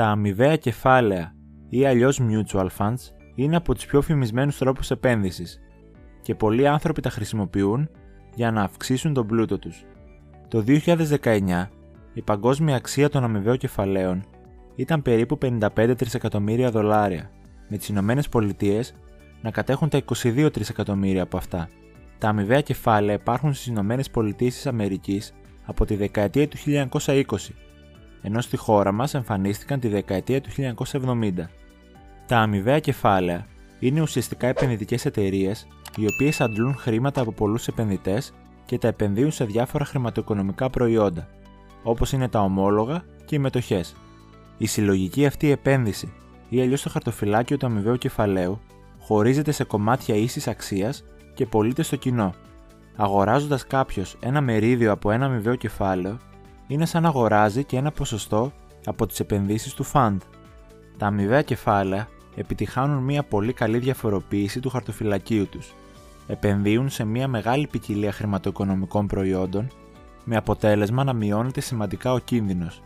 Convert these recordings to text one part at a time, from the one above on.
Τα αμοιβαία κεφάλαια ή αλλιώς mutual funds είναι από τους πιο φημισμένους τρόπους επένδυσης και πολλοί άνθρωποι τα χρησιμοποιούν για να αυξήσουν τον πλούτο τους. Το 2019 η παγκόσμια αξία των αμοιβαίων κεφαλαίων ήταν περίπου 55 τρισεκατομμύρια δολάρια, με τις Ηνωμένες Πολιτείες να κατέχουν τα 22 τρισεκατομμύρια από αυτά. Τα αμοιβαία κεφάλαια υπάρχουν στις Ηνωμένες Πολιτείες της Αμερικής από τη δεκαετία του 1920, ενώ στη χώρα μας εμφανίστηκαν τη δεκαετία του 1970. Τα αμοιβαία κεφάλαια είναι ουσιαστικά επενδυτικές εταιρείες οι οποίες αντλούν χρήματα από πολλούς επενδυτές και τα επενδύουν σε διάφορα χρηματοοικονομικά προϊόντα, όπως είναι τα ομόλογα και οι μετοχές. Η συλλογική αυτή επένδυση ή αλλιώς το χαρτοφυλάκιο του αμοιβαίου κεφαλαίου χωρίζεται σε κομμάτια ίσης αξίας και πωλείται στο κοινό. Αγοράζοντας κάποιος ένα μερίδιο από ένα αμοιβαίο κεφάλαιο, είναι σαν να αγοράζει και ένα ποσοστό από τις επενδύσεις του fund. Τα αμοιβαία κεφάλαια επιτυχάνουν μια πολύ καλή διαφοροποίηση του χαρτοφυλακίου τους. Επενδύουν σε μια μεγάλη ποικιλία χρηματοοικονομικών προϊόντων, με αποτέλεσμα να μειώνεται σημαντικά ο κίνδυνος.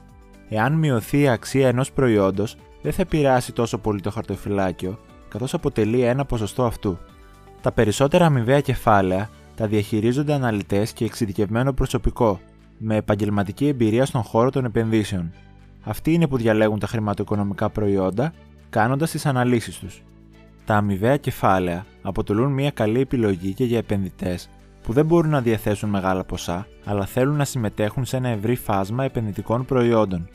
Εάν μειωθεί η αξία ενός προϊόντος, δεν θα επηρεάσει τόσο πολύ το χαρτοφυλάκιο, καθώς αποτελεί ένα ποσοστό αυτού. Τα περισσότερα αμοιβαία κεφάλαια τα διαχειρίζονται αναλυτές και εξειδικευμένο προσωπικό, με επαγγελματική εμπειρία στον χώρο των επενδύσεων. Αυτοί είναι που διαλέγουν τα χρηματοοικονομικά προϊόντα κάνοντας τις αναλύσεις τους. Τα αμοιβαία κεφάλαια αποτελούν μια καλή επιλογή και για επενδυτές που δεν μπορούν να διαθέσουν μεγάλα ποσά, αλλά θέλουν να συμμετέχουν σε ένα ευρύ φάσμα επενδυτικών προϊόντων.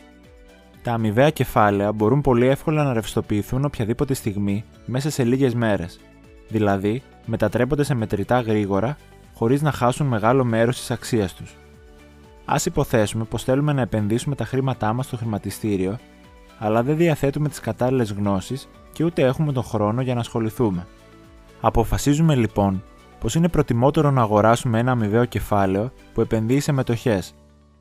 Τα αμοιβαία κεφάλαια μπορούν πολύ εύκολα να ρευστοποιηθούν οποιαδήποτε στιγμή μέσα σε λίγες μέρες, δηλαδή μετατρέπονται σε μετρητά γρήγορα χωρίς να χάσουν μεγάλο μέρος της αξίας τους. Α υποθέσουμε πως θέλουμε να επενδύσουμε τα χρήματά μας στο χρηματιστήριο αλλά δεν διαθέτουμε τις κατάλληλες γνώσεις και ούτε έχουμε τον χρόνο για να ασχοληθούμε. Αποφασίζουμε λοιπόν πως είναι προτιμότερο να αγοράσουμε ένα αμοιβαίο κεφάλαιο που επενδύει σε μετοχές.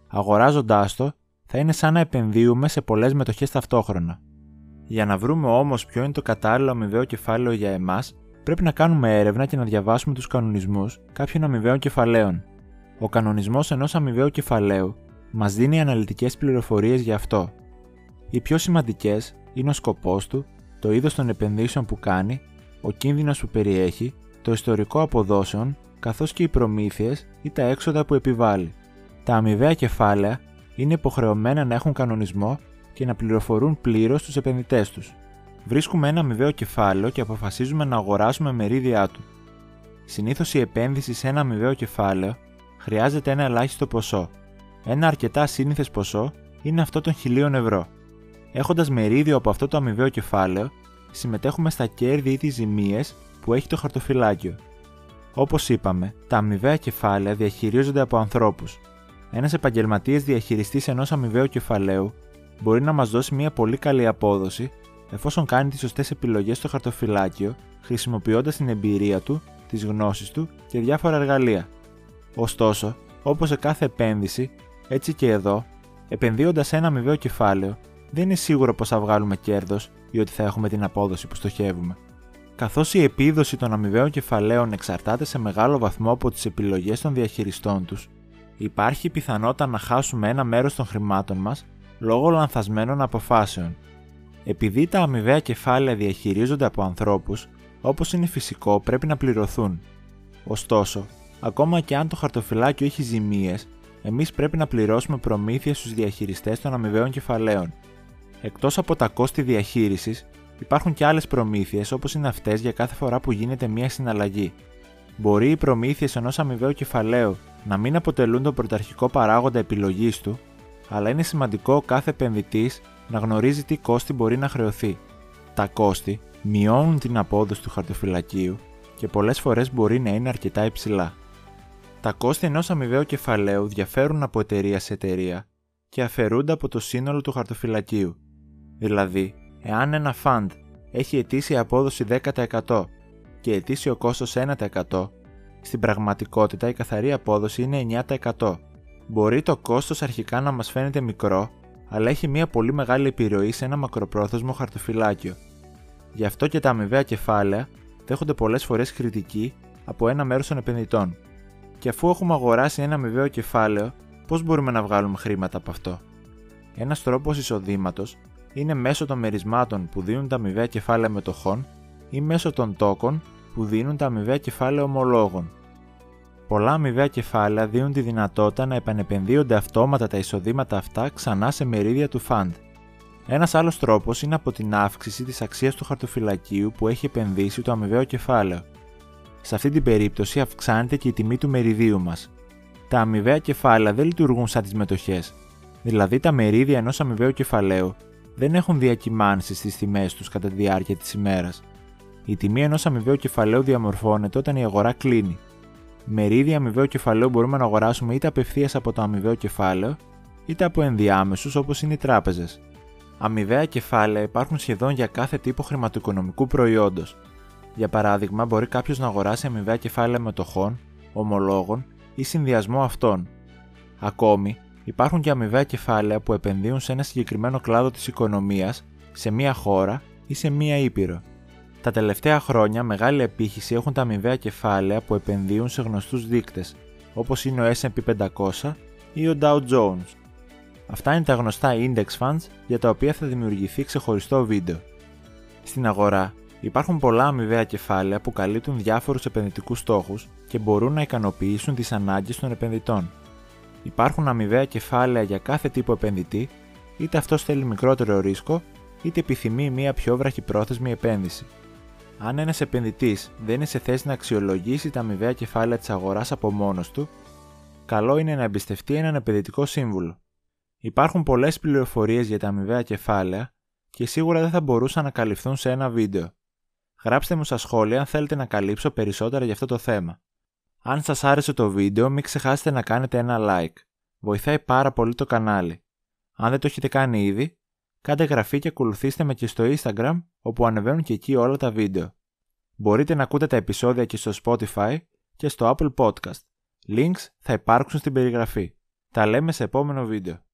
Αγοράζοντάς το, θα είναι σαν να επενδύουμε σε πολλές μετοχές ταυτόχρονα. Για να βρούμε όμως ποιο είναι το κατάλληλο αμοιβαίο κεφάλαιο για εμάς, πρέπει να κάνουμε έρευνα και να διαβάσουμε τους κανονισμούς κάποιων αμοιβαίων κεφαλαίων. Ο κανονισμός ενός αμοιβαίου κεφαλαίου μας δίνει αναλυτικές πληροφορίες για αυτό οι πιο σημαντικές είναι ο σκοπός του, το είδος των επενδύσεων που κάνει, ο κίνδυνος που περιέχει, το ιστορικό αποδόσεων, καθώς και οι προμήθειες ή τα έξοδα που επιβάλλει. Τα αμοιβαία κεφάλαια είναι υποχρεωμένα να έχουν κανονισμό και να πληροφορούν πλήρως τους επενδυτές τους. Βρίσκουμε ένα αμοιβαίο κεφάλαιο και αποφασίζουμε να αγοράσουμε μερίδια του. Συνήθως η επένδυση σε ένα αμοιβαίο κεφάλαιο χρειάζεται ένα ελάχιστο ποσό. Ένα αρκετά σύνηθες ποσό είναι αυτό των 1000 ευρώ. Έχοντας μερίδιο από αυτό το αμοιβαίο κεφάλαιο, συμμετέχουμε στα κέρδη ή τις ζημίες που έχει το χαρτοφυλάκιο. Όπως είπαμε, τα αμοιβαία κεφάλαια διαχειρίζονται από ανθρώπους. Ένας επαγγελματίας διαχειριστής ενός αμοιβαίου κεφαλαίου μπορεί να μας δώσει μια πολύ καλή απόδοση εφόσον κάνει τις σωστές επιλογές στο χαρτοφυλάκιο χρησιμοποιώντας την εμπειρία του, τις γνώσεις του και διάφορα εργαλεία. Ωστόσο, όπως σε κάθε επένδυση, έτσι και εδώ, επενδύοντας ένα αμοιβαίο κεφάλαιο, δεν είναι σίγουρο πως θα βγάλουμε κέρδος ή ότι θα έχουμε την απόδοση που στοχεύουμε. Καθώς η επίδοση των αμοιβαίων κεφαλαίων εξαρτάται σε μεγάλο βαθμό από τις επιλογές των διαχειριστών τους, υπάρχει η πιθανότητα να χάσουμε ένα μέρος των χρημάτων μας λόγω λανθασμένων αποφάσεων. Επειδή τα αμοιβαία κεφάλαια διαχειρίζονται από ανθρώπους, όπως είναι φυσικό, πρέπει να πληρωθούν. Ωστόσο, ακόμα και αν το χαρτοφυλάκιο έχει ζημίες, εμείς πρέπει να πληρώσουμε προμήθεια στους διαχειριστές των αμοιβαίων κεφαλαίων Εκτός από τα κόστη διαχείρισης, υπάρχουν και άλλες προμήθειες όπως είναι αυτές για κάθε φορά που γίνεται μια συναλλαγή. Μπορεί οι προμήθειες ενός αμοιβαίου κεφαλαίου να μην αποτελούν τον πρωταρχικό παράγοντα επιλογής του, αλλά είναι σημαντικό ο κάθε επενδυτής να γνωρίζει τι κόστη μπορεί να χρεωθεί. Τα κόστη μειώνουν την απόδοση του χαρτοφυλακίου και πολλές φορές μπορεί να είναι αρκετά υψηλά. Τα κόστη ενός αμοιβαίου κεφαλαίου διαφέρουν από εταιρεία σε εταιρεία και αφαιρούνται από το σύνολο του χαρτοφυλακίου. Δηλαδή, εάν ένα fund έχει ετήσια απόδοση 10% και ετήσιο κόστος 1%, στην πραγματικότητα η καθαρή απόδοση είναι 9%. Μπορεί το κόστος αρχικά να μας φαίνεται μικρό, αλλά έχει μια πολύ μεγάλη επιρροή σε ένα μακροπρόθεσμο χαρτοφυλάκιο. Γι' αυτό και τα αμοιβαία κεφάλαια δέχονται πολλές φορές κριτική από ένα μέρος των επενδυτών. Και αφού έχουμε αγοράσει ένα αμοιβαίο κεφάλαιο, πώς μπορούμε να βγάλουμε χρήματα από αυτό; Ένας τρόπος εισοδήματος είναι μέσω των μερισμάτων που δίνουν τα αμοιβαία κεφάλαια μετοχών ή μέσω των τόκων που δίνουν τα αμοιβαία κεφάλαια ομολόγων. Πολλά αμοιβαία κεφάλαια δίνουν τη δυνατότητα να επανεπενδύονται αυτόματα τα εισοδήματα αυτά ξανά σε μερίδια του φαντ. Ένας άλλος τρόπος είναι από την αύξηση της αξίας του χαρτοφυλακίου που έχει επενδύσει το αμοιβαίο κεφάλαιο. Σε αυτή την περίπτωση αυξάνεται και η τιμή του μεριδίου μας. Τα αμοιβαία κεφάλαια δεν λειτουργούν σαν τις μετοχές, δηλαδή τα μερίδια ενός αμοιβαίου κεφαλαίου δεν έχουν διακυμάνσεις στις τιμές τους κατά τη διάρκεια της ημέρας. Η τιμή ενός αμοιβαίου κεφαλαίου διαμορφώνεται όταν η αγορά κλείνει. Μερίδια αμοιβαίου κεφαλαίου μπορούμε να αγοράσουμε είτε απευθείας από το αμοιβαίο κεφάλαιο, είτε από ενδιάμεσους όπως είναι οι τράπεζες. Αμοιβαία κεφάλαια υπάρχουν σχεδόν για κάθε τύπο χρηματοοικονομικού προϊόντος. Για παράδειγμα, μπορεί κάποιος να αγοράσει αμοιβαία κεφάλαια μετοχών, ομολόγων ή συνδυασμό αυτών. Ακόμη, υπάρχουν και αμοιβαία κεφάλαια που επενδύουν σε ένα συγκεκριμένο κλάδο της οικονομίας, σε μία χώρα ή σε μία ήπειρο. Τα τελευταία χρόνια μεγάλη επίχυση έχουν τα αμοιβαία κεφάλαια που επενδύουν σε γνωστούς δείκτες, όπως είναι ο S&P 500 ή ο Dow Jones. Αυτά είναι τα γνωστά index funds για τα οποία θα δημιουργηθεί ξεχωριστό βίντεο. Στην αγορά υπάρχουν πολλά αμοιβαία κεφάλαια που καλύπτουν διάφορους επενδυτικούς στόχους και μπορούν να ικανοποιήσουν τις ανάγκες των επενδυτών. Υπάρχουν αμοιβαία κεφάλαια για κάθε τύπο επενδυτή, είτε αυτός θέλει μικρότερο ρίσκο, είτε επιθυμεί μια πιο βραχυπρόθεσμη επένδυση. Αν ένας επενδυτής δεν είναι σε θέση να αξιολογήσει τα αμοιβαία κεφάλαια της αγοράς από μόνος του, καλό είναι να εμπιστευτεί έναν επενδυτικό σύμβουλο. Υπάρχουν πολλές πληροφορίες για τα αμοιβαία κεφάλαια και σίγουρα δεν θα μπορούσαν να καλυφθούν σε ένα βίντεο. Γράψτε μου στα σχόλια αν θέλετε να καλύψω περισσότερα για αυτό το θέμα. Αν σας άρεσε το βίντεο μην ξεχάσετε να κάνετε ένα like. Βοηθάει πάρα πολύ το κανάλι. Αν δεν το έχετε κάνει ήδη, κάντε εγγραφή και ακολουθήστε με και στο Instagram όπου ανεβαίνουν και εκεί όλα τα βίντεο. Μπορείτε να ακούτε τα επεισόδια και στο Spotify και στο Apple Podcast. Links θα υπάρξουν στην περιγραφή. Τα λέμε σε επόμενο βίντεο.